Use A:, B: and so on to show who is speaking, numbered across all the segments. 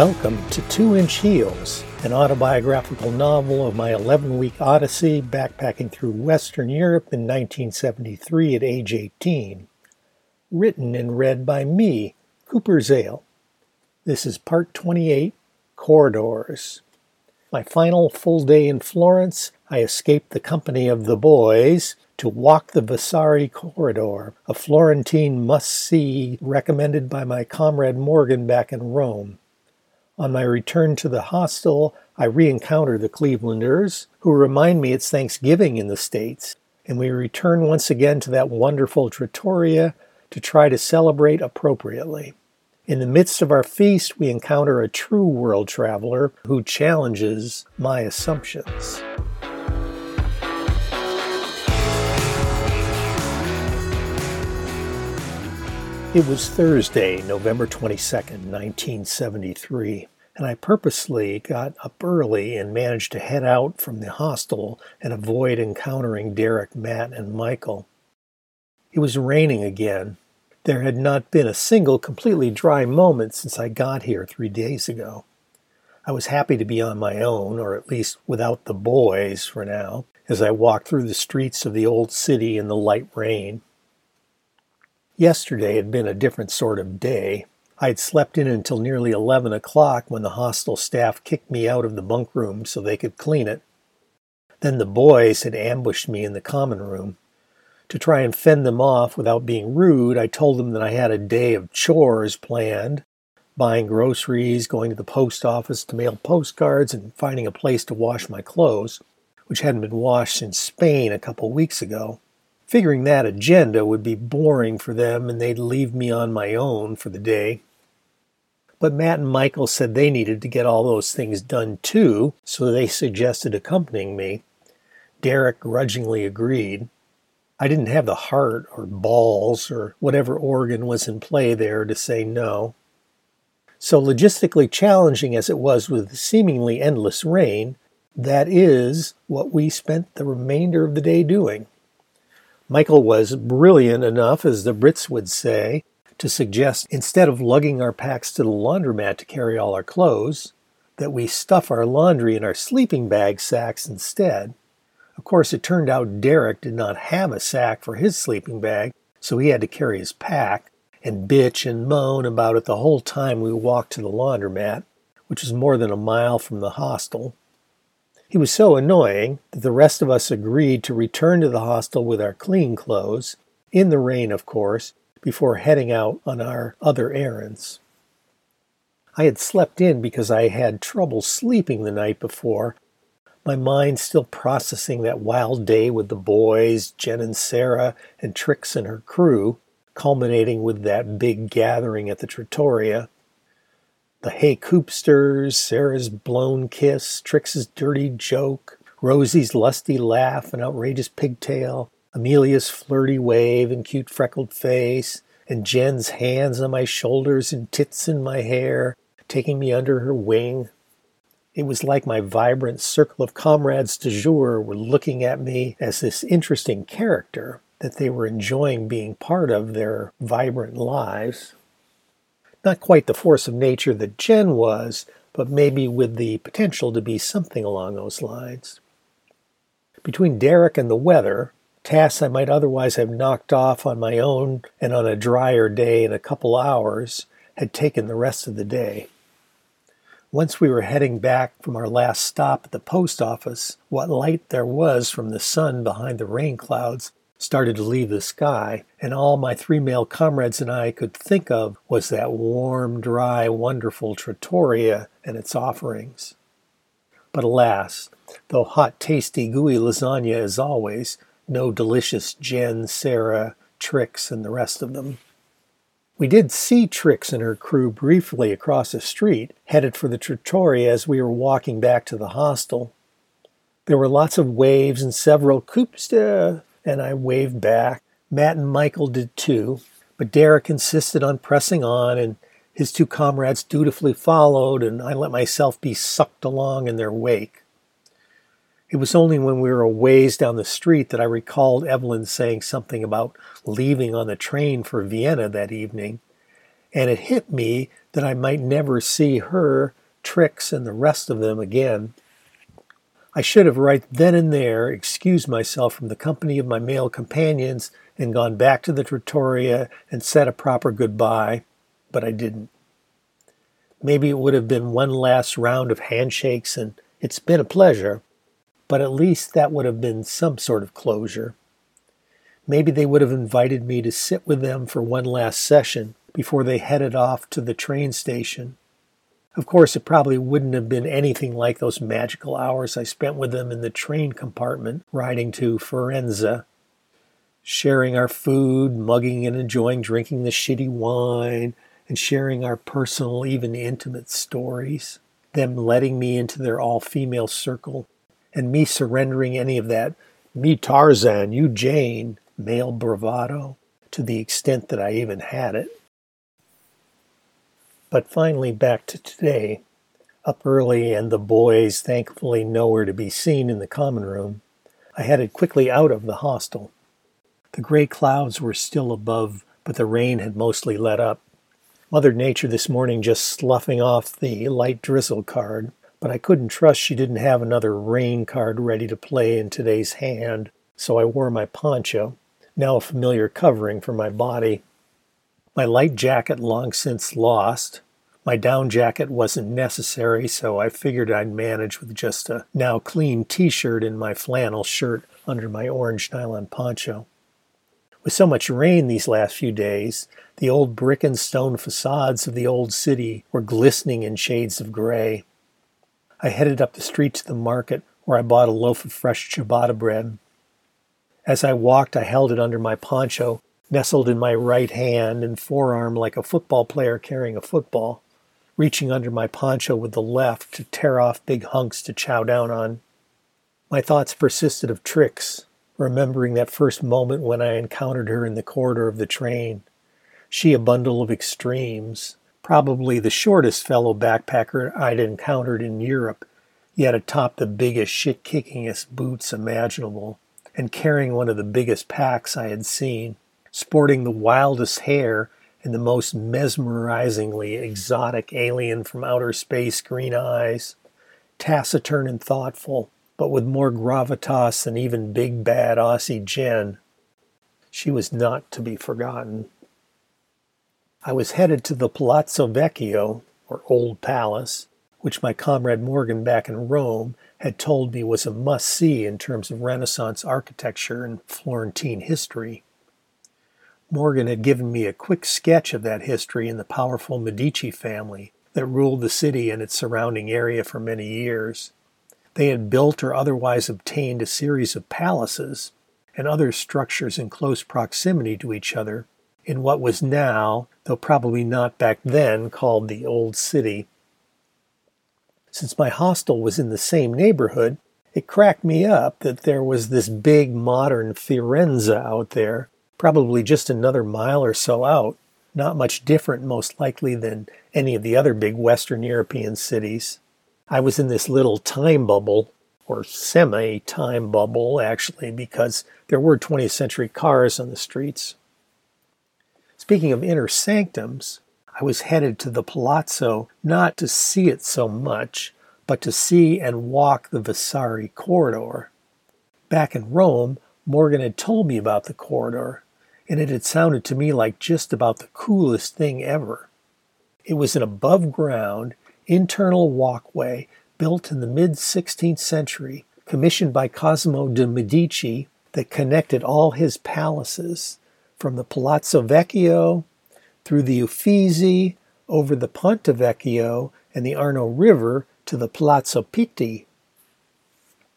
A: Welcome to Two Inch Heels, an autobiographical novel of my 11 week odyssey backpacking through Western Europe in 1973 at age 18. Written and read by me, Cooper Zale. This is part 28 Corridors. My final full day in Florence, I escaped the company of the boys to walk the Vasari corridor, a Florentine must see recommended by my comrade Morgan back in Rome. On my return to the hostel, I re encounter the Clevelanders, who remind me it's Thanksgiving in the States, and we return once again to that wonderful trattoria to try to celebrate appropriately. In the midst of our feast, we encounter a true world traveler who challenges my assumptions. It was Thursday, November 22nd, 1973, and I purposely got up early and managed to head out from the hostel and avoid encountering Derek, Matt, and Michael. It was raining again. There had not been a single completely dry moment since I got here three days ago. I was happy to be on my own, or at least without the boys for now, as I walked through the streets of the old city in the light rain. Yesterday had been a different sort of day. I had slept in until nearly 11 o'clock when the hostel staff kicked me out of the bunk room so they could clean it. Then the boys had ambushed me in the common room. To try and fend them off without being rude, I told them that I had a day of chores planned buying groceries, going to the post office to mail postcards, and finding a place to wash my clothes, which hadn't been washed in Spain a couple weeks ago figuring that agenda would be boring for them and they'd leave me on my own for the day. But Matt and Michael said they needed to get all those things done too, so they suggested accompanying me. Derek grudgingly agreed. I didn't have the heart or balls or whatever organ was in play there to say no. So, logistically challenging as it was with seemingly endless rain, that is what we spent the remainder of the day doing. Michael was brilliant enough, as the Brits would say, to suggest instead of lugging our packs to the laundromat to carry all our clothes, that we stuff our laundry in our sleeping bag sacks instead. Of course, it turned out Derek did not have a sack for his sleeping bag, so he had to carry his pack and bitch and moan about it the whole time we walked to the laundromat, which was more than a mile from the hostel. He was so annoying that the rest of us agreed to return to the hostel with our clean clothes, in the rain, of course, before heading out on our other errands. I had slept in because I had trouble sleeping the night before, my mind still processing that wild day with the boys, Jen and Sarah, and Trix and her crew, culminating with that big gathering at the Trattoria the Hey Coopsters, Sarah's blown kiss, Trix's dirty joke, Rosie's lusty laugh and outrageous pigtail, Amelia's flirty wave and cute freckled face, and Jen's hands on my shoulders and tits in my hair, taking me under her wing. It was like my vibrant circle of comrades de jour were looking at me as this interesting character that they were enjoying being part of their vibrant lives. Not quite the force of nature that Jen was, but maybe with the potential to be something along those lines. Between Derek and the weather, tasks I might otherwise have knocked off on my own and on a drier day in a couple hours had taken the rest of the day. Once we were heading back from our last stop at the post office, what light there was from the sun behind the rain clouds started to leave the sky, and all my three male comrades and I could think of was that warm, dry, wonderful trattoria and its offerings. But alas, though hot, tasty, gooey lasagna as always, no delicious Jen, Sarah, Trix, and the rest of them. We did see Trix and her crew briefly across the street, headed for the trattoria as we were walking back to the hostel. There were lots of waves and several coups de uh, and I waved back. Matt and Michael did too, but Derek insisted on pressing on, and his two comrades dutifully followed, and I let myself be sucked along in their wake. It was only when we were a ways down the street that I recalled Evelyn saying something about leaving on the train for Vienna that evening, and it hit me that I might never see her, Trix, and the rest of them again. I should have right then and there excused myself from the company of my male companions and gone back to the trattoria and said a proper goodbye, but I didn't. Maybe it would have been one last round of handshakes and it's been a pleasure, but at least that would have been some sort of closure. Maybe they would have invited me to sit with them for one last session before they headed off to the train station. Of course, it probably wouldn't have been anything like those magical hours I spent with them in the train compartment riding to Firenze, sharing our food, mugging and enjoying drinking the shitty wine, and sharing our personal, even intimate stories. Them letting me into their all female circle, and me surrendering any of that me Tarzan, you Jane male bravado to the extent that I even had it. But finally, back to today, up early and the boys thankfully nowhere to be seen in the common room, I headed quickly out of the hostel. The gray clouds were still above, but the rain had mostly let up. Mother Nature this morning just sloughing off the light drizzle card, but I couldn't trust she didn't have another rain card ready to play in today's hand, so I wore my poncho, now a familiar covering for my body, my light jacket long since lost. My down jacket wasn't necessary, so I figured I'd manage with just a now clean t shirt and my flannel shirt under my orange nylon poncho. With so much rain these last few days, the old brick and stone facades of the old city were glistening in shades of gray. I headed up the street to the market where I bought a loaf of fresh ciabatta bread. As I walked, I held it under my poncho nestled in my right hand and forearm like a football player carrying a football, reaching under my poncho with the left to tear off big hunks to chow down on. My thoughts persisted of Trix, remembering that first moment when I encountered her in the corridor of the train. She a bundle of extremes, probably the shortest fellow backpacker I'd encountered in Europe, yet atop the biggest shit kickingest boots imaginable, and carrying one of the biggest packs I had seen sporting the wildest hair and the most mesmerizingly exotic alien from outer space green eyes, taciturn and thoughtful, but with more gravitas than even big bad Aussie Jen. She was not to be forgotten. I was headed to the Palazzo Vecchio, or Old Palace, which my comrade Morgan back in Rome had told me was a must see in terms of Renaissance architecture and Florentine history. Morgan had given me a quick sketch of that history in the powerful Medici family that ruled the city and its surrounding area for many years. They had built or otherwise obtained a series of palaces and other structures in close proximity to each other in what was now, though probably not back then, called the Old City. Since my hostel was in the same neighborhood, it cracked me up that there was this big modern Firenze out there probably just another mile or so out, not much different, most likely, than any of the other big Western European cities. I was in this little time bubble, or semi time bubble, actually, because there were 20th century cars on the streets. Speaking of inner sanctums, I was headed to the palazzo not to see it so much, but to see and walk the Vasari corridor. Back in Rome, Morgan had told me about the corridor, and it had sounded to me like just about the coolest thing ever. It was an above ground, internal walkway built in the mid 16th century, commissioned by Cosimo de' Medici, that connected all his palaces from the Palazzo Vecchio through the Uffizi over the Ponte Vecchio and the Arno River to the Palazzo Pitti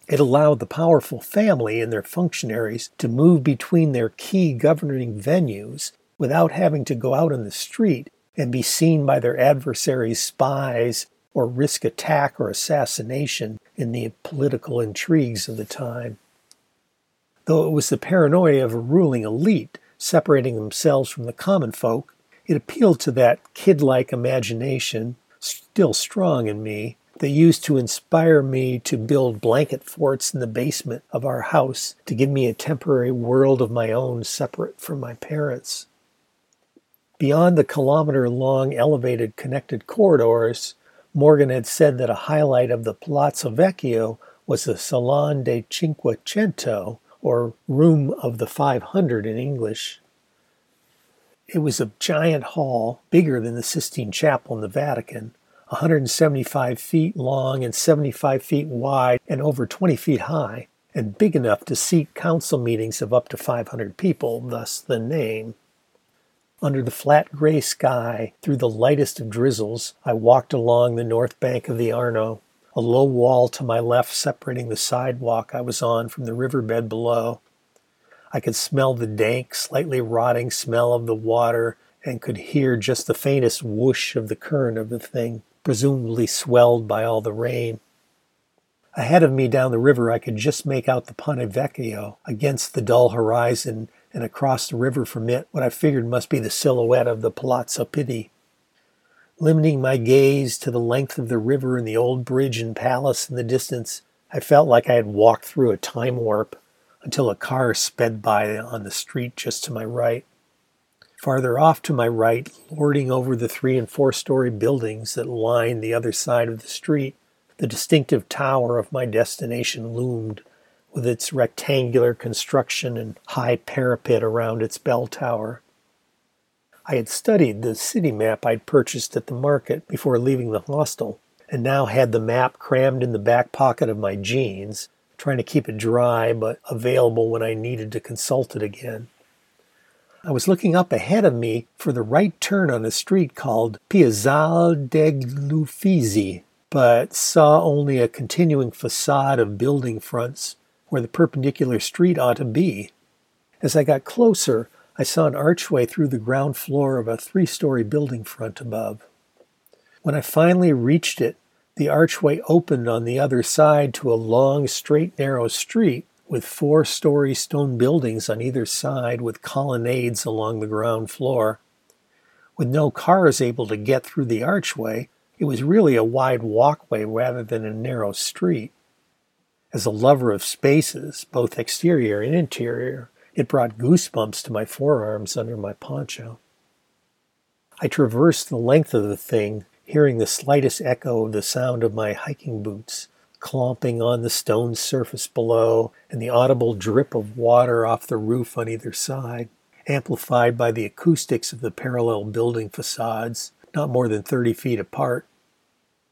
A: it allowed the powerful family and their functionaries to move between their key governing venues without having to go out on the street and be seen by their adversaries' spies or risk attack or assassination in the political intrigues of the time. Though it was the paranoia of a ruling elite separating themselves from the common folk, it appealed to that kid like imagination, still strong in me, that used to inspire me to build blanket forts in the basement of our house to give me a temporary world of my own separate from my parents. Beyond the kilometer long elevated connected corridors, Morgan had said that a highlight of the Palazzo Vecchio was the Salon de Cinquecento, or Room of the 500 in English. It was a giant hall, bigger than the Sistine Chapel in the Vatican, 175 feet long and 75 feet wide and over 20 feet high, and big enough to seat council meetings of up to 500 people, thus the name. Under the flat gray sky, through the lightest of drizzles, I walked along the north bank of the Arno, a low wall to my left separating the sidewalk I was on from the riverbed below. I could smell the dank, slightly rotting smell of the water and could hear just the faintest whoosh of the current of the thing, presumably swelled by all the rain. Ahead of me down the river, I could just make out the Ponte Vecchio against the dull horizon, and across the river from it, what I figured must be the silhouette of the Palazzo Pitti. Limiting my gaze to the length of the river and the old bridge and palace in the distance, I felt like I had walked through a time warp until a car sped by on the street just to my right. Farther off to my right, lording over the three and four story buildings that lined the other side of the street, the distinctive tower of my destination loomed, with its rectangular construction and high parapet around its bell tower. I had studied the city map I'd purchased at the market before leaving the hostel, and now had the map crammed in the back pocket of my jeans, trying to keep it dry but available when I needed to consult it again. I was looking up ahead of me for the right turn on a street called Piazzale degli Uffizi, but saw only a continuing facade of building fronts where the perpendicular street ought to be. As I got closer, I saw an archway through the ground floor of a three story building front above. When I finally reached it, the archway opened on the other side to a long, straight, narrow street with four story stone buildings on either side with colonnades along the ground floor. With no cars able to get through the archway, it was really a wide walkway rather than a narrow street. As a lover of spaces, both exterior and interior, it brought goosebumps to my forearms under my poncho. I traversed the length of the thing hearing the slightest echo of the sound of my hiking boots clomping on the stone surface below and the audible drip of water off the roof on either side, amplified by the acoustics of the parallel building facades, not more than 30 feet apart.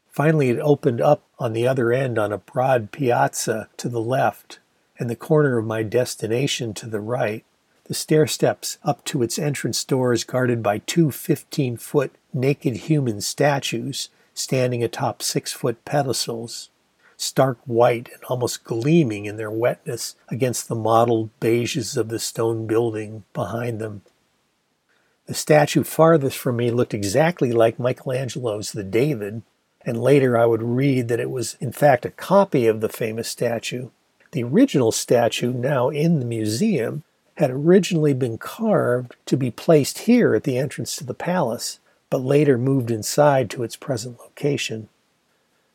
A: Finally, it opened up on the other end on a broad piazza to the left, and the corner of my destination to the right, the stair steps up to its entrance doors guarded by two 15 foot naked human statues standing atop six foot pedestals, stark white and almost gleaming in their wetness against the mottled beiges of the stone building behind them. The statue farthest from me looked exactly like Michelangelo's The David, and later I would read that it was in fact a copy of the famous statue. The original statue, now in the museum, had originally been carved to be placed here at the entrance to the palace, but later moved inside to its present location.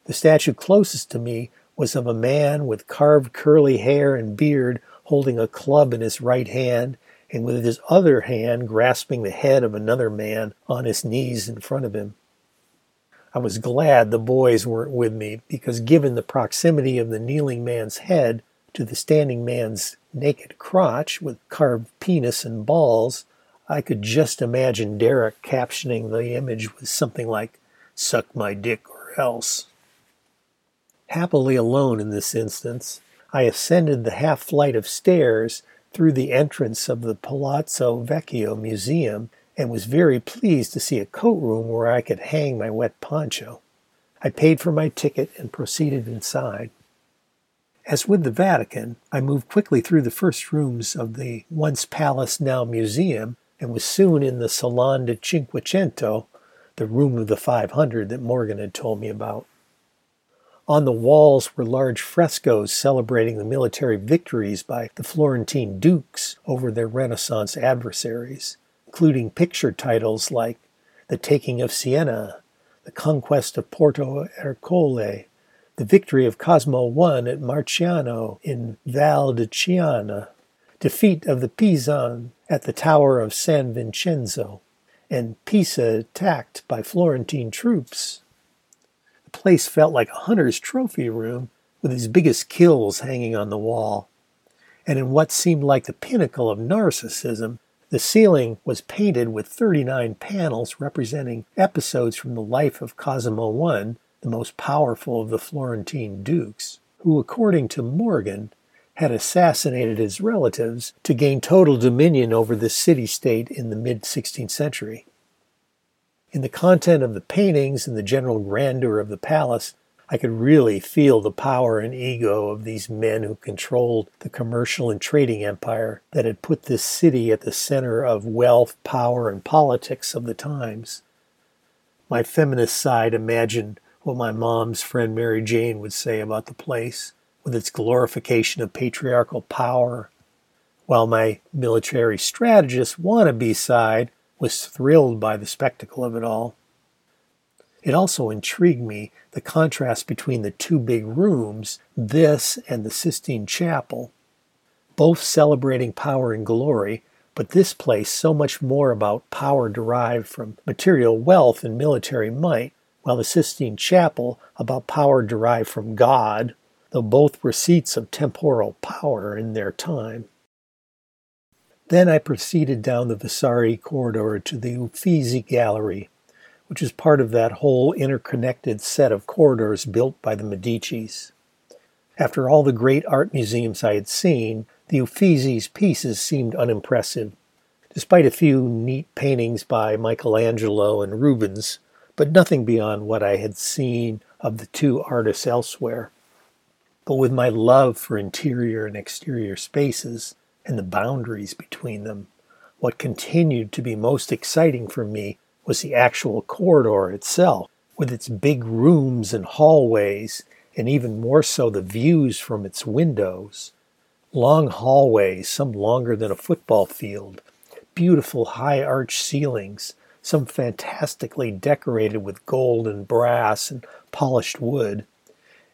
A: The statue closest to me was of a man with carved curly hair and beard holding a club in his right hand and with his other hand grasping the head of another man on his knees in front of him. I was glad the boys weren't with me because, given the proximity of the kneeling man's head to the standing man's naked crotch with carved penis and balls, I could just imagine Derek captioning the image with something like, Suck my dick or else. Happily alone in this instance, I ascended the half flight of stairs through the entrance of the Palazzo Vecchio Museum and was very pleased to see a coat room where I could hang my wet poncho. I paid for my ticket and proceeded inside. As with the Vatican, I moved quickly through the first rooms of the once palace, now museum, and was soon in the Salon de Cinquecento, the room of the 500 that Morgan had told me about. On the walls were large frescoes celebrating the military victories by the Florentine dukes over their Renaissance adversaries, including picture titles like The Taking of Siena, The Conquest of Porto Ercole, the victory of Cosmo I at Marciano in Val di Chiana, defeat of the Pisan at the Tower of San Vincenzo, and Pisa attacked by Florentine troops. The place felt like a hunter's trophy room with his biggest kills hanging on the wall. And in what seemed like the pinnacle of narcissism, the ceiling was painted with 39 panels representing episodes from the life of Cosimo I, the most powerful of the Florentine dukes, who, according to Morgan, had assassinated his relatives to gain total dominion over the city state in the mid 16th century. In the content of the paintings and the general grandeur of the palace, I could really feel the power and ego of these men who controlled the commercial and trading empire that had put this city at the center of wealth, power, and politics of the times. My feminist side imagined what my mom's friend Mary Jane would say about the place, with its glorification of patriarchal power, while my military strategist wannabe side was thrilled by the spectacle of it all. It also intrigued me the contrast between the two big rooms, this and the Sistine Chapel, both celebrating power and glory, but this place so much more about power derived from material wealth and military might, while the Sistine Chapel about power derived from God, though both were seats of temporal power in their time. Then I proceeded down the Vasari corridor to the Uffizi Gallery, which is part of that whole interconnected set of corridors built by the Medicis. After all the great art museums I had seen, the Uffizi's pieces seemed unimpressive, despite a few neat paintings by Michelangelo and Rubens, but nothing beyond what I had seen of the two artists elsewhere. But with my love for interior and exterior spaces and the boundaries between them, what continued to be most exciting for me was the actual corridor itself, with its big rooms and hallways, and even more so the views from its windows. Long hallways, some longer than a football field, beautiful high arched ceilings, some fantastically decorated with gold and brass and polished wood,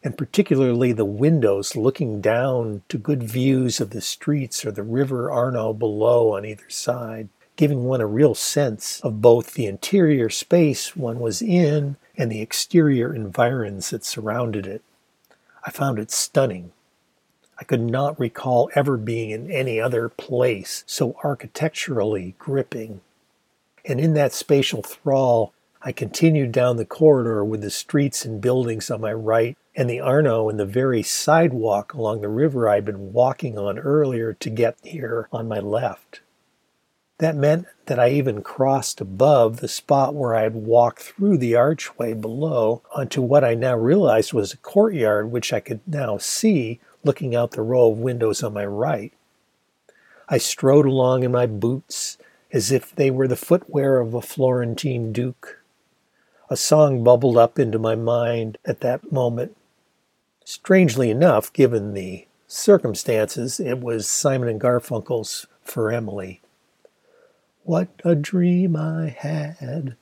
A: and particularly the windows looking down to good views of the streets or the river Arno below on either side giving one a real sense of both the interior space one was in and the exterior environs that surrounded it. I found it stunning. I could not recall ever being in any other place so architecturally gripping. And in that spatial thrall, I continued down the corridor with the streets and buildings on my right and the Arno and the very sidewalk along the river I'd been walking on earlier to get here on my left. That meant that I even crossed above the spot where I had walked through the archway below onto what I now realized was a courtyard, which I could now see looking out the row of windows on my right. I strode along in my boots as if they were the footwear of a Florentine duke. A song bubbled up into my mind at that moment. Strangely enough, given the circumstances, it was Simon and Garfunkel's For Emily. What a dream I had,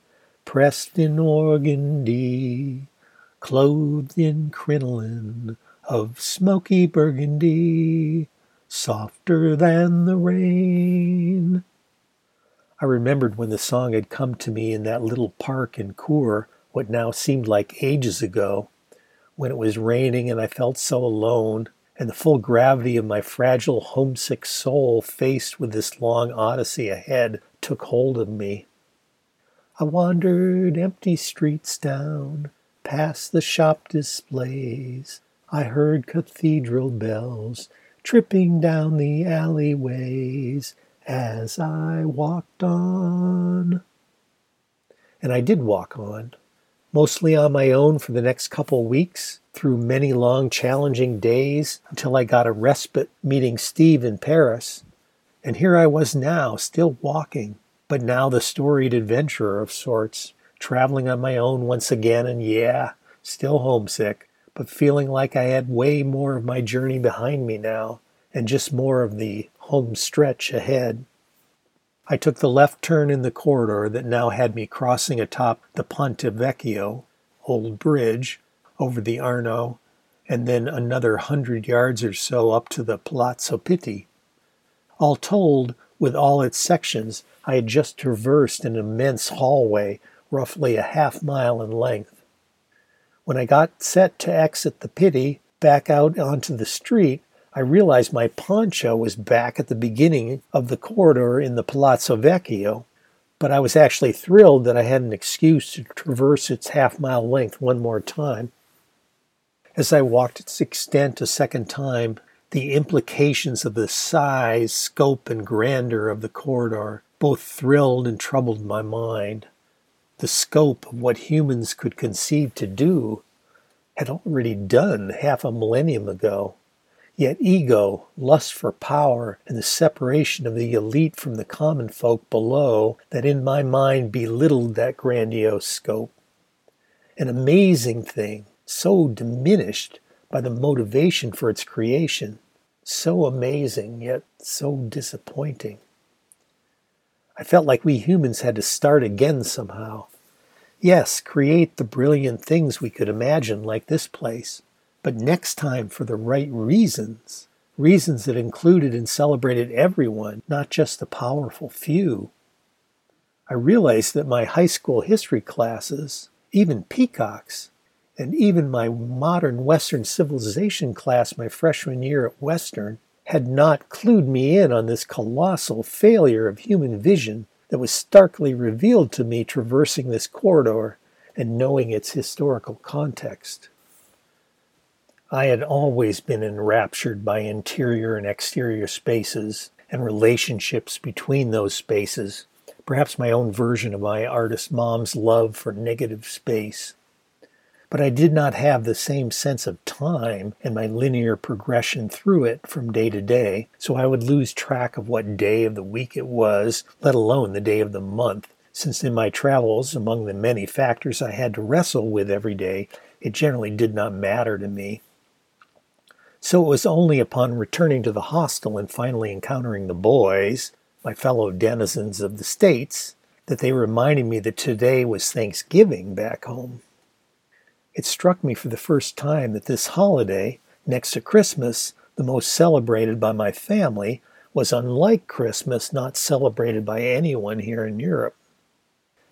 A: pressed in organdy, clothed in crinoline of smoky burgundy, softer than the rain. I remembered when the song had come to me in that little park in Chur, what now seemed like ages ago, when it was raining and I felt so alone and the full gravity of my fragile, homesick soul faced with this long odyssey ahead took hold of me. I wandered empty streets down, past the shop displays. I heard cathedral bells tripping down the alleyways as I walked on. And I did walk on, mostly on my own for the next couple weeks, through many long, challenging days until I got a respite meeting Steve in Paris. And here I was now, still walking, but now the storied adventurer of sorts, traveling on my own once again, and yeah, still homesick, but feeling like I had way more of my journey behind me now, and just more of the home stretch ahead. I took the left turn in the corridor that now had me crossing atop the Ponte Vecchio, old bridge, over the Arno, and then another hundred yards or so up to the Palazzo Pitti. All told, with all its sections, I had just traversed an immense hallway, roughly a half mile in length. When I got set to exit the Pitti back out onto the street, I realized my poncho was back at the beginning of the corridor in the Palazzo Vecchio, but I was actually thrilled that I had an excuse to traverse its half mile length one more time. As I walked its extent a second time, the implications of the size, scope, and grandeur of the corridor both thrilled and troubled my mind. The scope of what humans could conceive to do had already done half a millennium ago. Yet ego, lust for power, and the separation of the elite from the common folk below that in my mind belittled that grandiose scope. An amazing thing, so diminished by the motivation for its creation. So amazing, yet so disappointing. I felt like we humans had to start again somehow. Yes, create the brilliant things we could imagine, like this place, but next time for the right reasons. Reasons that included and celebrated everyone, not just the powerful few. I realized that my high school history classes, even peacocks, and even my modern Western civilization class my freshman year at Western had not clued me in on this colossal failure of human vision that was starkly revealed to me traversing this corridor and knowing its historical context. I had always been enraptured by interior and exterior spaces and relationships between those spaces, perhaps my own version of my artist mom's love for negative space but I did not have the same sense of time and my linear progression through it from day to day, so I would lose track of what day of the week it was, let alone the day of the month, since in my travels, among the many factors I had to wrestle with every day, it generally did not matter to me. So it was only upon returning to the hostel and finally encountering the boys, my fellow denizens of the States, that they reminded me that today was Thanksgiving back home. It struck me for the first time that this holiday, next to Christmas, the most celebrated by my family, was unlike Christmas, not celebrated by anyone here in Europe.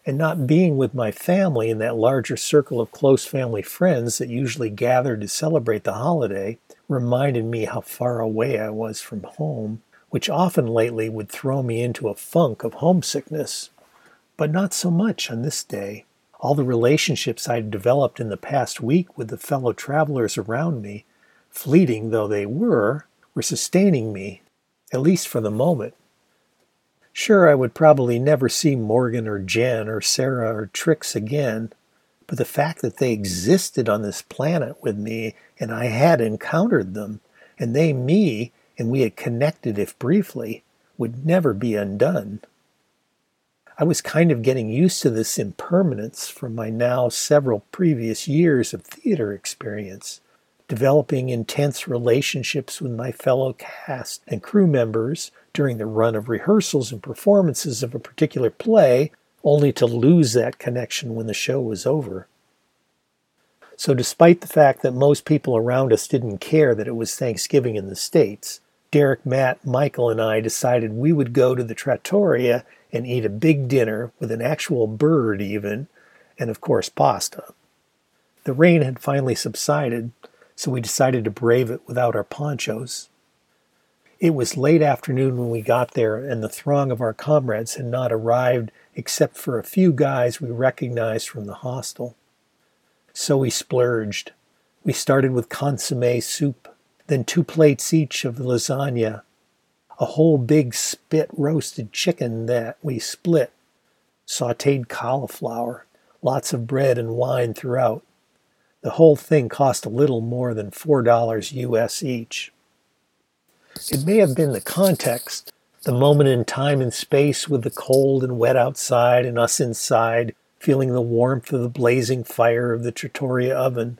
A: And not being with my family in that larger circle of close family friends that usually gathered to celebrate the holiday reminded me how far away I was from home, which often lately would throw me into a funk of homesickness. But not so much on this day. All the relationships I'd developed in the past week with the fellow travelers around me, fleeting though they were, were sustaining me, at least for the moment. Sure, I would probably never see Morgan or Jen or Sarah or Trix again, but the fact that they existed on this planet with me and I had encountered them, and they me, and we had connected if briefly, would never be undone. I was kind of getting used to this impermanence from my now several previous years of theater experience, developing intense relationships with my fellow cast and crew members during the run of rehearsals and performances of a particular play, only to lose that connection when the show was over. So, despite the fact that most people around us didn't care that it was Thanksgiving in the States, Derek, Matt, Michael, and I decided we would go to the trattoria and eat a big dinner with an actual bird, even, and of course, pasta. The rain had finally subsided, so we decided to brave it without our ponchos. It was late afternoon when we got there, and the throng of our comrades had not arrived except for a few guys we recognized from the hostel. So we splurged. We started with consomme soup, then two plates each of lasagna, a whole big spit roasted chicken that we split, sauteed cauliflower, lots of bread and wine throughout. The whole thing cost a little more than $4 US each. It may have been the context, the moment in time and space with the cold and wet outside and us inside, feeling the warmth of the blazing fire of the trattoria oven,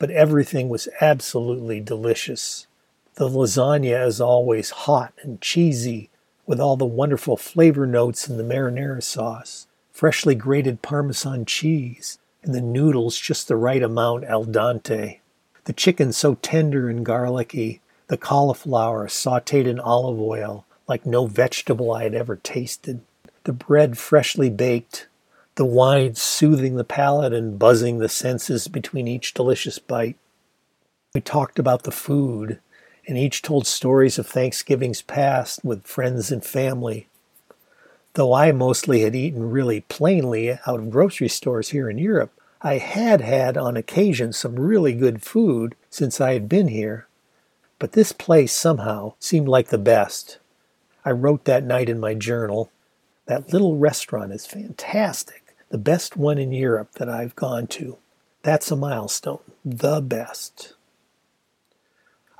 A: but everything was absolutely delicious. The lasagna, as always, hot and cheesy, with all the wonderful flavor notes in the marinara sauce, freshly grated Parmesan cheese, and the noodles just the right amount al dente. The chicken so tender and garlicky, the cauliflower sauteed in olive oil, like no vegetable I had ever tasted. The bread freshly baked, the wine soothing the palate and buzzing the senses between each delicious bite. We talked about the food, and each told stories of Thanksgivings past with friends and family. Though I mostly had eaten really plainly out of grocery stores here in Europe, I had had on occasion some really good food since I had been here. But this place somehow seemed like the best. I wrote that night in my journal that little restaurant is fantastic, the best one in Europe that I've gone to. That's a milestone, the best.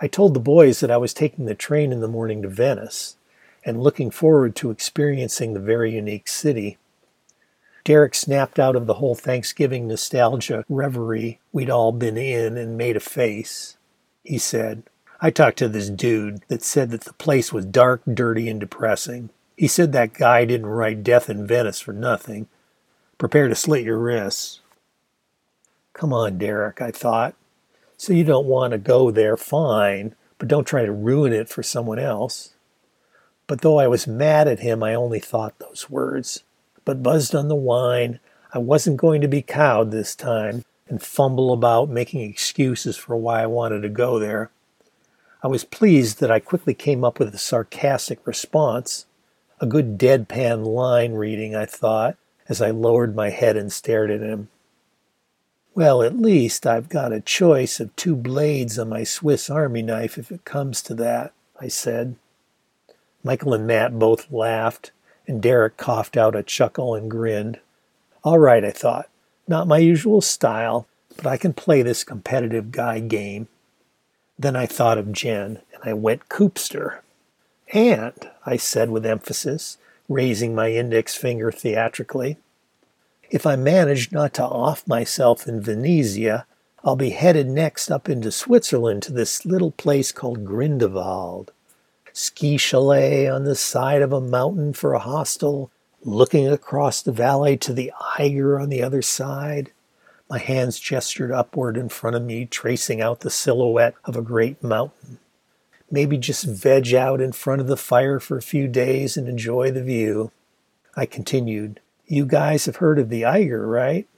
A: I told the boys that I was taking the train in the morning to Venice and looking forward to experiencing the very unique city. Derek snapped out of the whole Thanksgiving nostalgia reverie we'd all been in and made a face. He said, I talked to this dude that said that the place was dark, dirty, and depressing. He said that guy didn't write Death in Venice for nothing. Prepare to slit your wrists. Come on, Derek, I thought. So you don't want to go there, fine, but don't try to ruin it for someone else. But though I was mad at him, I only thought those words. But buzzed on the wine, I wasn't going to be cowed this time and fumble about making excuses for why I wanted to go there. I was pleased that I quickly came up with a sarcastic response. A good deadpan line reading, I thought, as I lowered my head and stared at him. Well, at least I've got a choice of two blades on my Swiss Army knife if it comes to that, I said. Michael and Matt both laughed, and Derek coughed out a chuckle and grinned. All right, I thought. Not my usual style, but I can play this competitive guy game. Then I thought of Jen, and I went coopster. And, I said with emphasis, raising my index finger theatrically, if I manage not to off myself in Venezia, I'll be headed next up into Switzerland to this little place called Grindelwald. Ski chalet on the side of a mountain for a hostel, looking across the valley to the Eiger on the other side. My hands gestured upward in front of me, tracing out the silhouette of a great mountain. Maybe just veg out in front of the fire for a few days and enjoy the view. I continued, you guys have heard of the Eiger, right?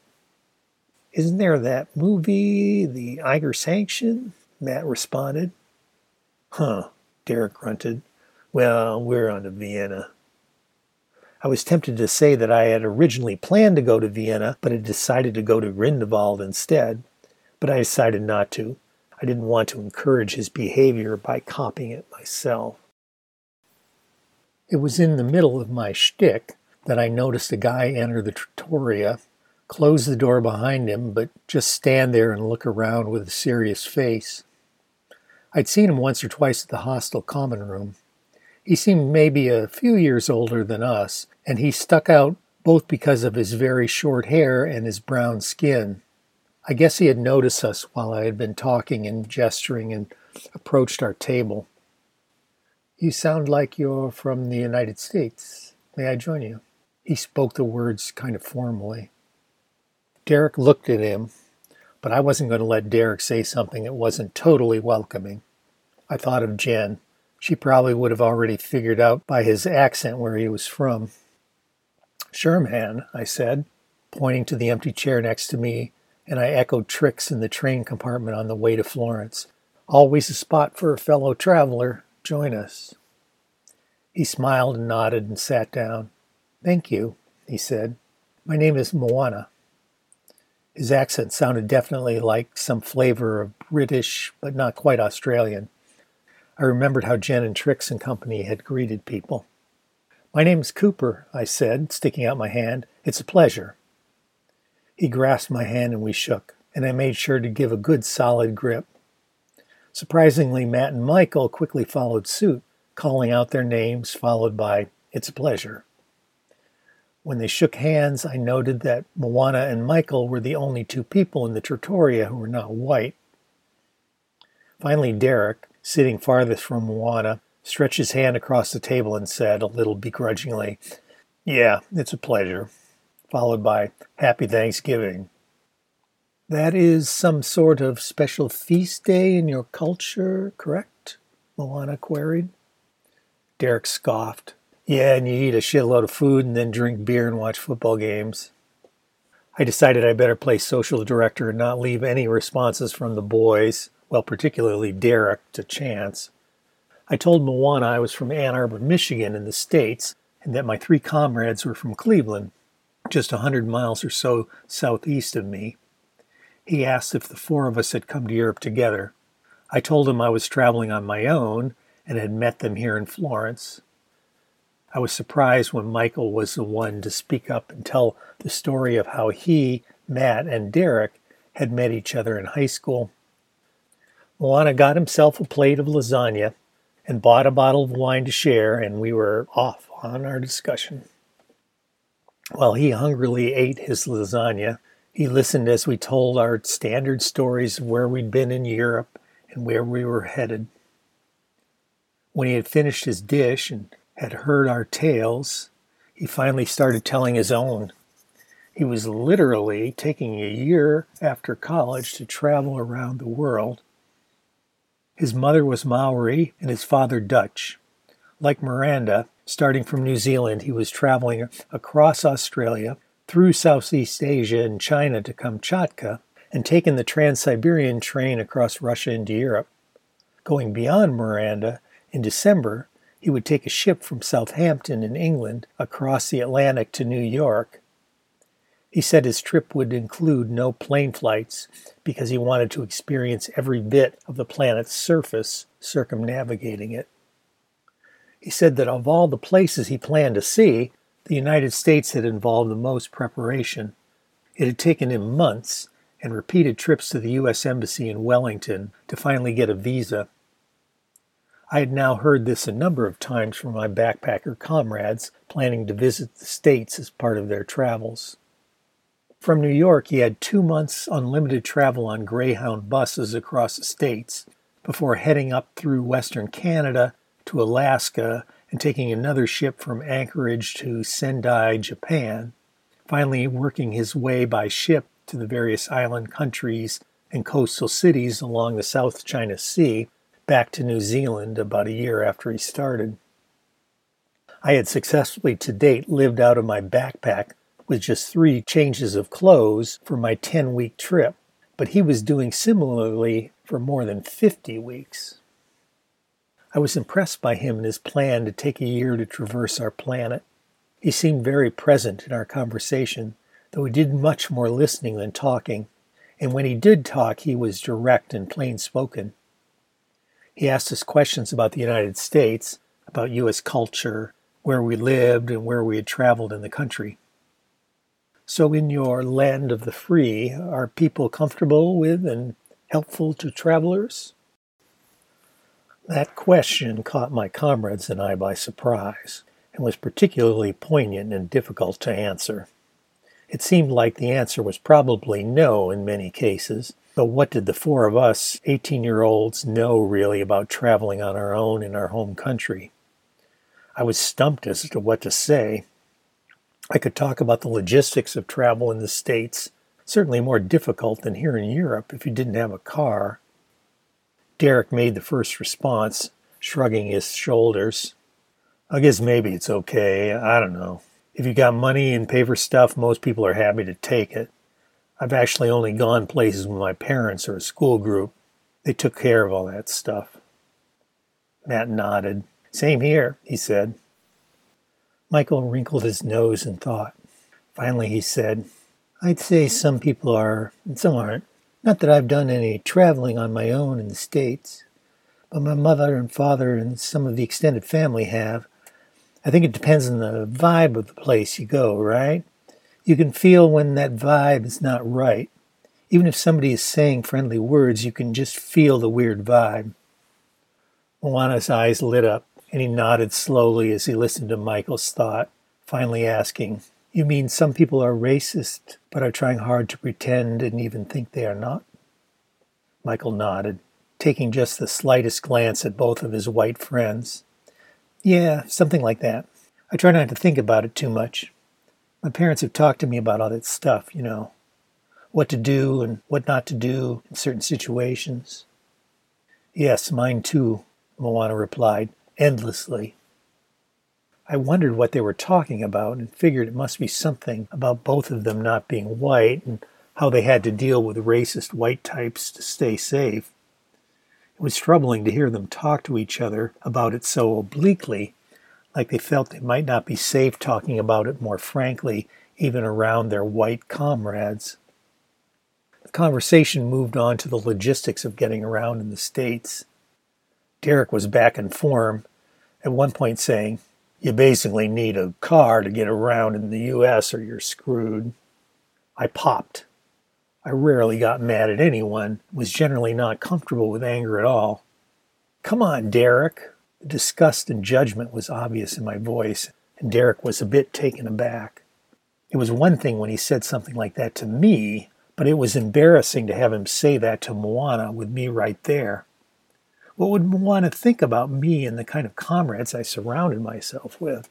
A: Isn't there that movie, The Eiger Sanction? Matt responded. Huh, Derek grunted. Well, we're on to Vienna. I was tempted to say that I had originally planned to go to Vienna, but had decided to go to Grindelwald instead. But I decided not to. I didn't want to encourage his behavior by copying it myself. It was in the middle of my shtick that I noticed a guy enter the trattoria, close the door behind him, but just stand there and look around with a serious face. I'd seen him once or twice at the hostel common room. He seemed maybe a few years older than us, and he stuck out both because of his very short hair and his brown skin. I guess he had noticed us while I had been talking and gesturing and approached our table. You sound like you're from the United States. May I join you? He spoke the words kind of formally. Derek looked at him, but I wasn't going to let Derek say something that wasn't totally welcoming. I thought of Jen. She probably would have already figured out by his accent where he was from. Sherman, I said, pointing to the empty chair next to me, and I echoed Trix in the train compartment on the way to Florence. Always a spot for a fellow traveler. Join us. He smiled and nodded and sat down. Thank you, he said. My name is Moana. His accent sounded definitely like some flavor of British, but not quite Australian. I remembered how Jen and Trix and company had greeted people. My name is Cooper, I said, sticking out my hand. It's a pleasure. He grasped my hand and we shook, and I made sure to give a good solid grip. Surprisingly, Matt and Michael quickly followed suit, calling out their names, followed by, It's a pleasure. When they shook hands, I noted that Moana and Michael were the only two people in the trattoria who were not white. Finally, Derek, sitting farthest from Moana, stretched his hand across the table and said, a little begrudgingly, Yeah, it's a pleasure, followed by Happy Thanksgiving. That is some sort of special feast day in your culture, correct? Moana queried. Derek scoffed. Yeah, and you eat a shitload of food and then drink beer and watch football games. I decided I better play social director and not leave any responses from the boys, well, particularly Derek, to chance. I told Moana I was from Ann Arbor, Michigan, in the States, and that my three comrades were from Cleveland, just a hundred miles or so southeast of me. He asked if the four of us had come to Europe together. I told him I was traveling on my own and had met them here in Florence. I was surprised when Michael was the one to speak up and tell the story of how he, Matt, and Derek had met each other in high school. Moana got himself a plate of lasagna and bought a bottle of wine to share, and we were off on our discussion. While he hungrily ate his lasagna, he listened as we told our standard stories of where we'd been in Europe and where we were headed. When he had finished his dish and had heard our tales, he finally started telling his own. He was literally taking a year after college to travel around the world. His mother was Maori and his father Dutch. Like Miranda, starting from New Zealand, he was traveling across Australia, through Southeast Asia and China to Kamchatka, and taking the Trans Siberian train across Russia into Europe. Going beyond Miranda, in December, he would take a ship from Southampton in England across the Atlantic to New York. He said his trip would include no plane flights because he wanted to experience every bit of the planet's surface circumnavigating it. He said that of all the places he planned to see, the United States had involved the most preparation. It had taken him months and repeated trips to the U.S. Embassy in Wellington to finally get a visa. I had now heard this a number of times from my backpacker comrades planning to visit the States as part of their travels. From New York, he had two months unlimited travel on Greyhound buses across the states before heading up through Western Canada to Alaska and taking another ship from Anchorage to Sendai, Japan, finally working his way by ship to the various island countries and coastal cities along the South China Sea back to New Zealand about a year after he started. I had successfully to date lived out of my backpack with just three changes of clothes for my 10 week trip, but he was doing similarly for more than 50 weeks. I was impressed by him and his plan to take a year to traverse our planet. He seemed very present in our conversation, though he did much more listening than talking, and when he did talk, he was direct and plain spoken. He asked us questions about the United States, about U.S. culture, where we lived, and where we had traveled in the country. So, in your land of the free, are people comfortable with and helpful to travelers? That question caught my comrades and I by surprise, and was particularly poignant and difficult to answer. It seemed like the answer was probably no in many cases, but what did the four of us, 18 year olds, know really about traveling on our own in our home country? I was stumped as to what to say. I could talk about the logistics of travel in the States, certainly more difficult than here in Europe if you didn't have a car. Derek made the first response, shrugging his shoulders. I guess maybe it's okay. I don't know. If you got money and pay for stuff, most people are happy to take it. I've actually only gone places with my parents or a school group. They took care of all that stuff. Matt nodded. Same here, he said. Michael wrinkled his nose in thought. Finally, he said, I'd say some people are, and some aren't. Not that I've done any traveling on my own in the States, but my mother and father and some of the extended family have. I think it depends on the vibe of the place you go, right? You can feel when that vibe is not right. Even if somebody is saying friendly words, you can just feel the weird vibe. Moana's eyes lit up, and he nodded slowly as he listened to Michael's thought, finally asking, You mean some people are racist, but are trying hard to pretend and even think they are not? Michael nodded, taking just the slightest glance at both of his white friends. Yeah, something like that. I try not to think about it too much. My parents have talked to me about all that stuff, you know, what to do and what not to do in certain situations. Yes, mine too, Moana replied, endlessly. I wondered what they were talking about and figured it must be something about both of them not being white and how they had to deal with racist white types to stay safe. It was troubling to hear them talk to each other about it so obliquely, like they felt they might not be safe talking about it more frankly, even around their white comrades. The conversation moved on to the logistics of getting around in the States. Derek was back in form, at one point saying, You basically need a car to get around in the U.S. or you're screwed. I popped. I rarely got mad at anyone, was generally not comfortable with anger at all. Come on, Derek. Disgust and judgment was obvious in my voice, and Derek was a bit taken aback. It was one thing when he said something like that to me, but it was embarrassing to have him say that to Moana with me right there. What would Moana think about me and the kind of comrades I surrounded myself with?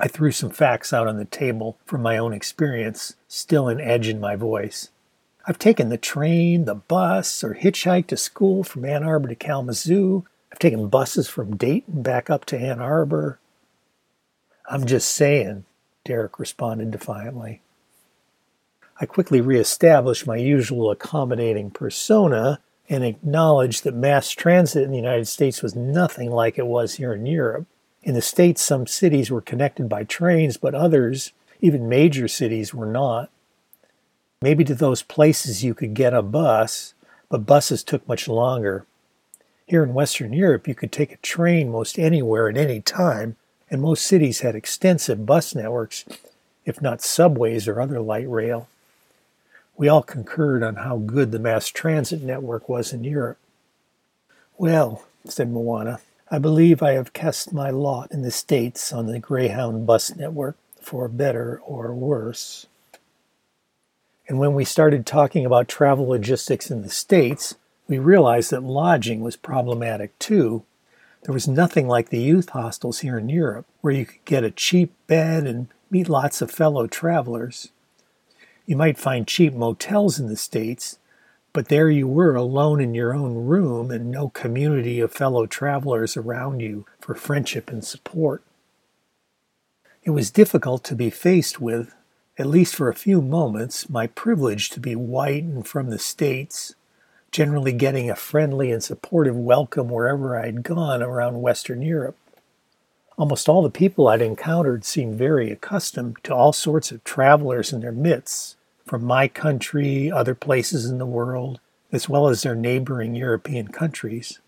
A: I threw some facts out on the table from my own experience, still an edge in my voice. I've taken the train, the bus, or hitchhiked to school from Ann Arbor to Kalamazoo. I've taken buses from Dayton back up to Ann Arbor. I'm just saying, Derek responded defiantly. I quickly reestablished my usual accommodating persona and acknowledged that mass transit in the United States was nothing like it was here in Europe. In the States, some cities were connected by trains, but others, even major cities, were not. Maybe to those places you could get a bus, but buses took much longer. Here in Western Europe, you could take a train most anywhere at any time, and most cities had extensive bus networks, if not subways or other light rail. We all concurred on how good the mass transit network was in Europe. Well, said Moana, I believe I have cast my lot in the States on the Greyhound bus network, for better or worse. And when we started talking about travel logistics in the States, we realized that lodging was problematic too. There was nothing like the youth hostels here in Europe, where you could get a cheap bed and meet lots of fellow travelers. You might find cheap motels in the States, but there you were alone in your own room and no community of fellow travelers around you for friendship and support. It was difficult to be faced with, at least for a few moments, my privilege to be white and from the States, generally getting a friendly and supportive welcome wherever I'd gone around Western Europe. Almost all the people I'd encountered seemed very accustomed to all sorts of travelers in their midst, from my country, other places in the world, as well as their neighboring European countries.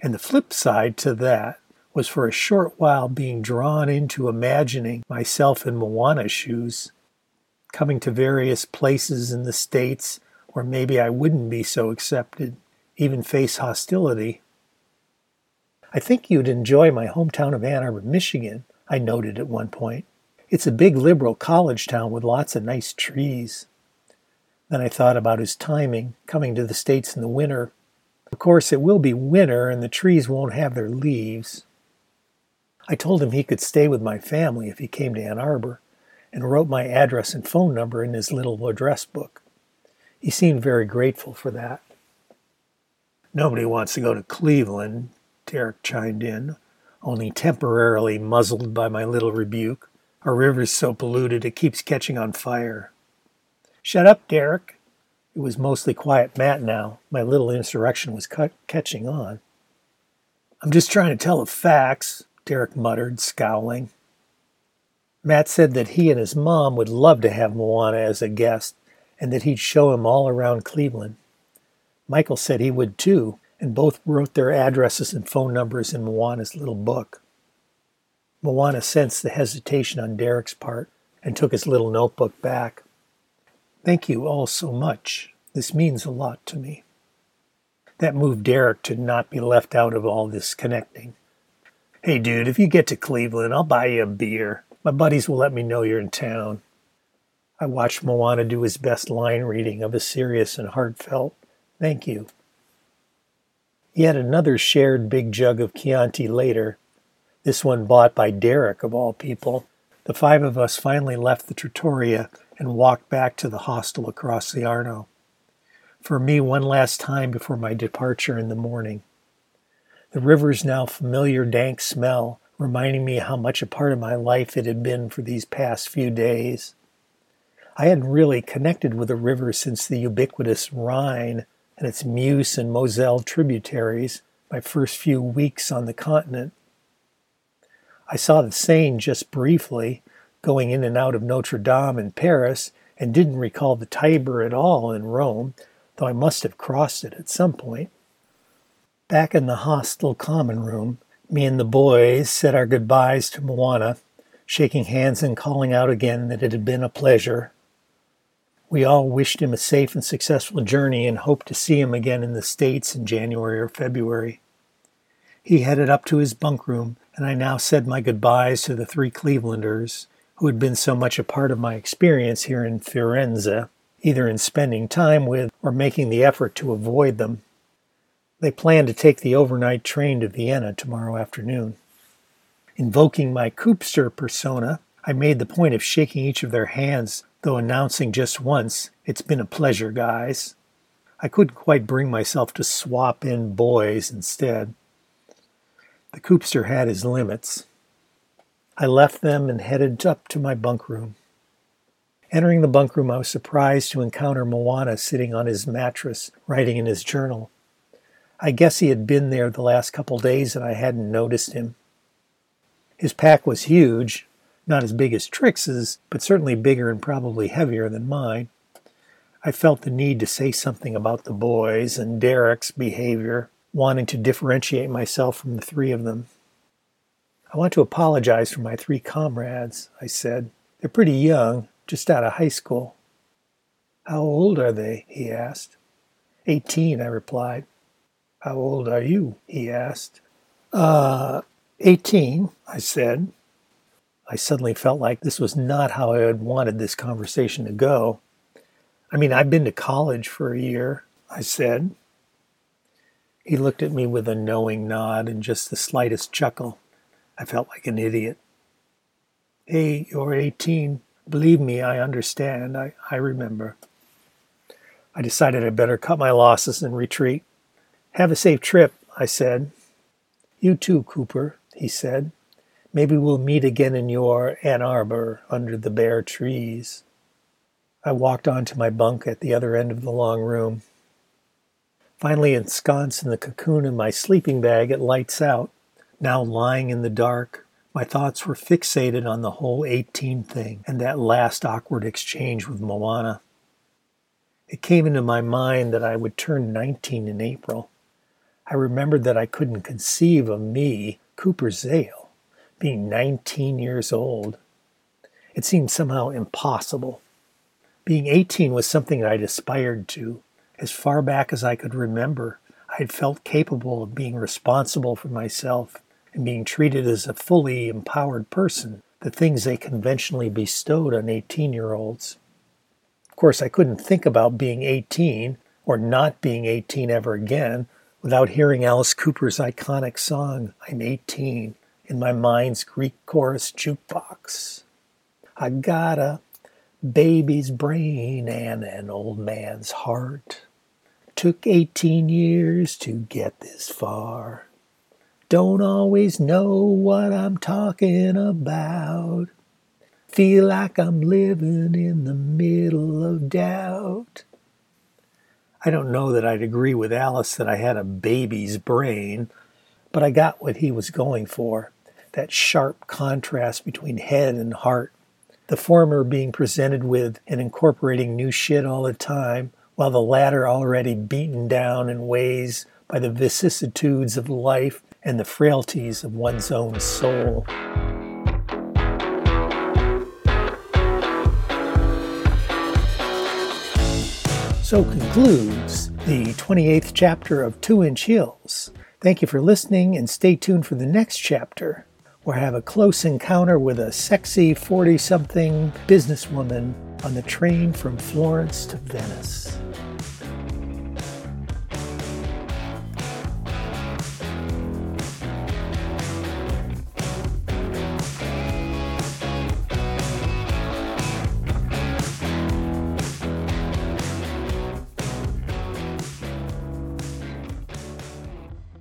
A: And the flip side to that was for a short while being drawn into imagining myself in Moana's shoes, coming to various places in the States where maybe I wouldn't be so accepted, even face hostility. I think you'd enjoy my hometown of Ann Arbor, Michigan, I noted at one point. It's a big liberal college town with lots of nice trees. Then I thought about his timing, coming to the States in the winter. Of course, it will be winter and the trees won't have their leaves. I told him he could stay with my family if he came to Ann Arbor and wrote my address and phone number in his little address book. He seemed very grateful for that. Nobody wants to go to Cleveland, Derek chimed in, only temporarily muzzled by my little rebuke. Our river's so polluted it keeps catching on fire. Shut up, Derek. It was mostly quiet Matt now. My little insurrection was catching on. I'm just trying to tell the facts, Derek muttered, scowling. Matt said that he and his mom would love to have Moana as a guest and that he'd show him all around Cleveland. Michael said he would too, and both wrote their addresses and phone numbers in Moana's little book. Moana sensed the hesitation on Derek's part and took his little notebook back. Thank you all so much. This means a lot to me. That moved Derek to not be left out of all this connecting. Hey, dude, if you get to Cleveland, I'll buy you a beer. My buddies will let me know you're in town. I watched Moana do his best line reading of a serious and heartfelt thank you. Yet another shared big jug of Chianti later, this one bought by Derek of all people, the five of us finally left the trattoria and walked back to the hostel across the Arno. For me, one last time before my departure in the morning. The river's now familiar dank smell reminding me how much a part of my life it had been for these past few days. I hadn't really connected with the river since the ubiquitous Rhine and its Meuse and Moselle tributaries my first few weeks on the continent. I saw the Seine just briefly, going in and out of Notre Dame in Paris, and didn't recall the Tiber at all in Rome, though I must have crossed it at some point. Back in the hostel common room, me and the boys said our goodbyes to Moana, shaking hands and calling out again that it had been a pleasure. We all wished him a safe and successful journey and hoped to see him again in the States in January or February. He headed up to his bunk room, and I now said my goodbyes to the three Clevelanders who had been so much a part of my experience here in Firenze, either in spending time with or making the effort to avoid them. They plan to take the overnight train to Vienna tomorrow afternoon. Invoking my Koopster persona, I made the point of shaking each of their hands, though announcing just once, It's been a pleasure, guys. I couldn't quite bring myself to swap in boys instead. The Koopster had his limits. I left them and headed up to my bunk room. Entering the bunk room, I was surprised to encounter Moana sitting on his mattress, writing in his journal. I guess he had been there the last couple days and I hadn't noticed him. His pack was huge, not as big as Trix's, but certainly bigger and probably heavier than mine. I felt the need to say something about the boys and Derek's behavior, wanting to differentiate myself from the three of them. I want to apologize for my three comrades, I said. They're pretty young, just out of high school. How old are they? he asked. Eighteen, I replied. How old are you? he asked. Uh, 18, I said. I suddenly felt like this was not how I had wanted this conversation to go. I mean, I've been to college for a year, I said. He looked at me with a knowing nod and just the slightest chuckle. I felt like an idiot. Hey, you're 18. Believe me, I understand. I, I remember. I decided I'd better cut my losses and retreat. Have a safe trip, I said. You too, Cooper, he said. Maybe we'll meet again in your Ann Arbor under the bare trees. I walked on to my bunk at the other end of the long room. Finally ensconced in the cocoon of my sleeping bag, it lights out. Now lying in the dark, my thoughts were fixated on the whole 18 thing and that last awkward exchange with Moana. It came into my mind that I would turn 19 in April. I remembered that I couldn't conceive of me, Cooper Zale, being 19 years old. It seemed somehow impossible. Being 18 was something that I'd aspired to. As far back as I could remember, I had felt capable of being responsible for myself and being treated as a fully empowered person, the things they conventionally bestowed on 18 year olds. Of course, I couldn't think about being 18 or not being 18 ever again without hearing Alice Cooper's iconic song, I'm 18, in my mind's Greek chorus jukebox. I got a baby's brain and an old man's heart. Took 18 years to get this far. Don't always know what I'm talking about. Feel like I'm living in the middle of doubt. I don't know that I'd agree with Alice that I had a baby's brain, but I got what he was going for that sharp contrast between head and heart. The former being presented with and incorporating new shit all the time, while the latter already beaten down in ways by the vicissitudes of life and the frailties of one's own soul. So concludes the 28th chapter of Two Inch Heels. Thank you for listening and stay tuned for the next chapter, I have a close encounter with a sexy 40 something businesswoman on the train from Florence to Venice.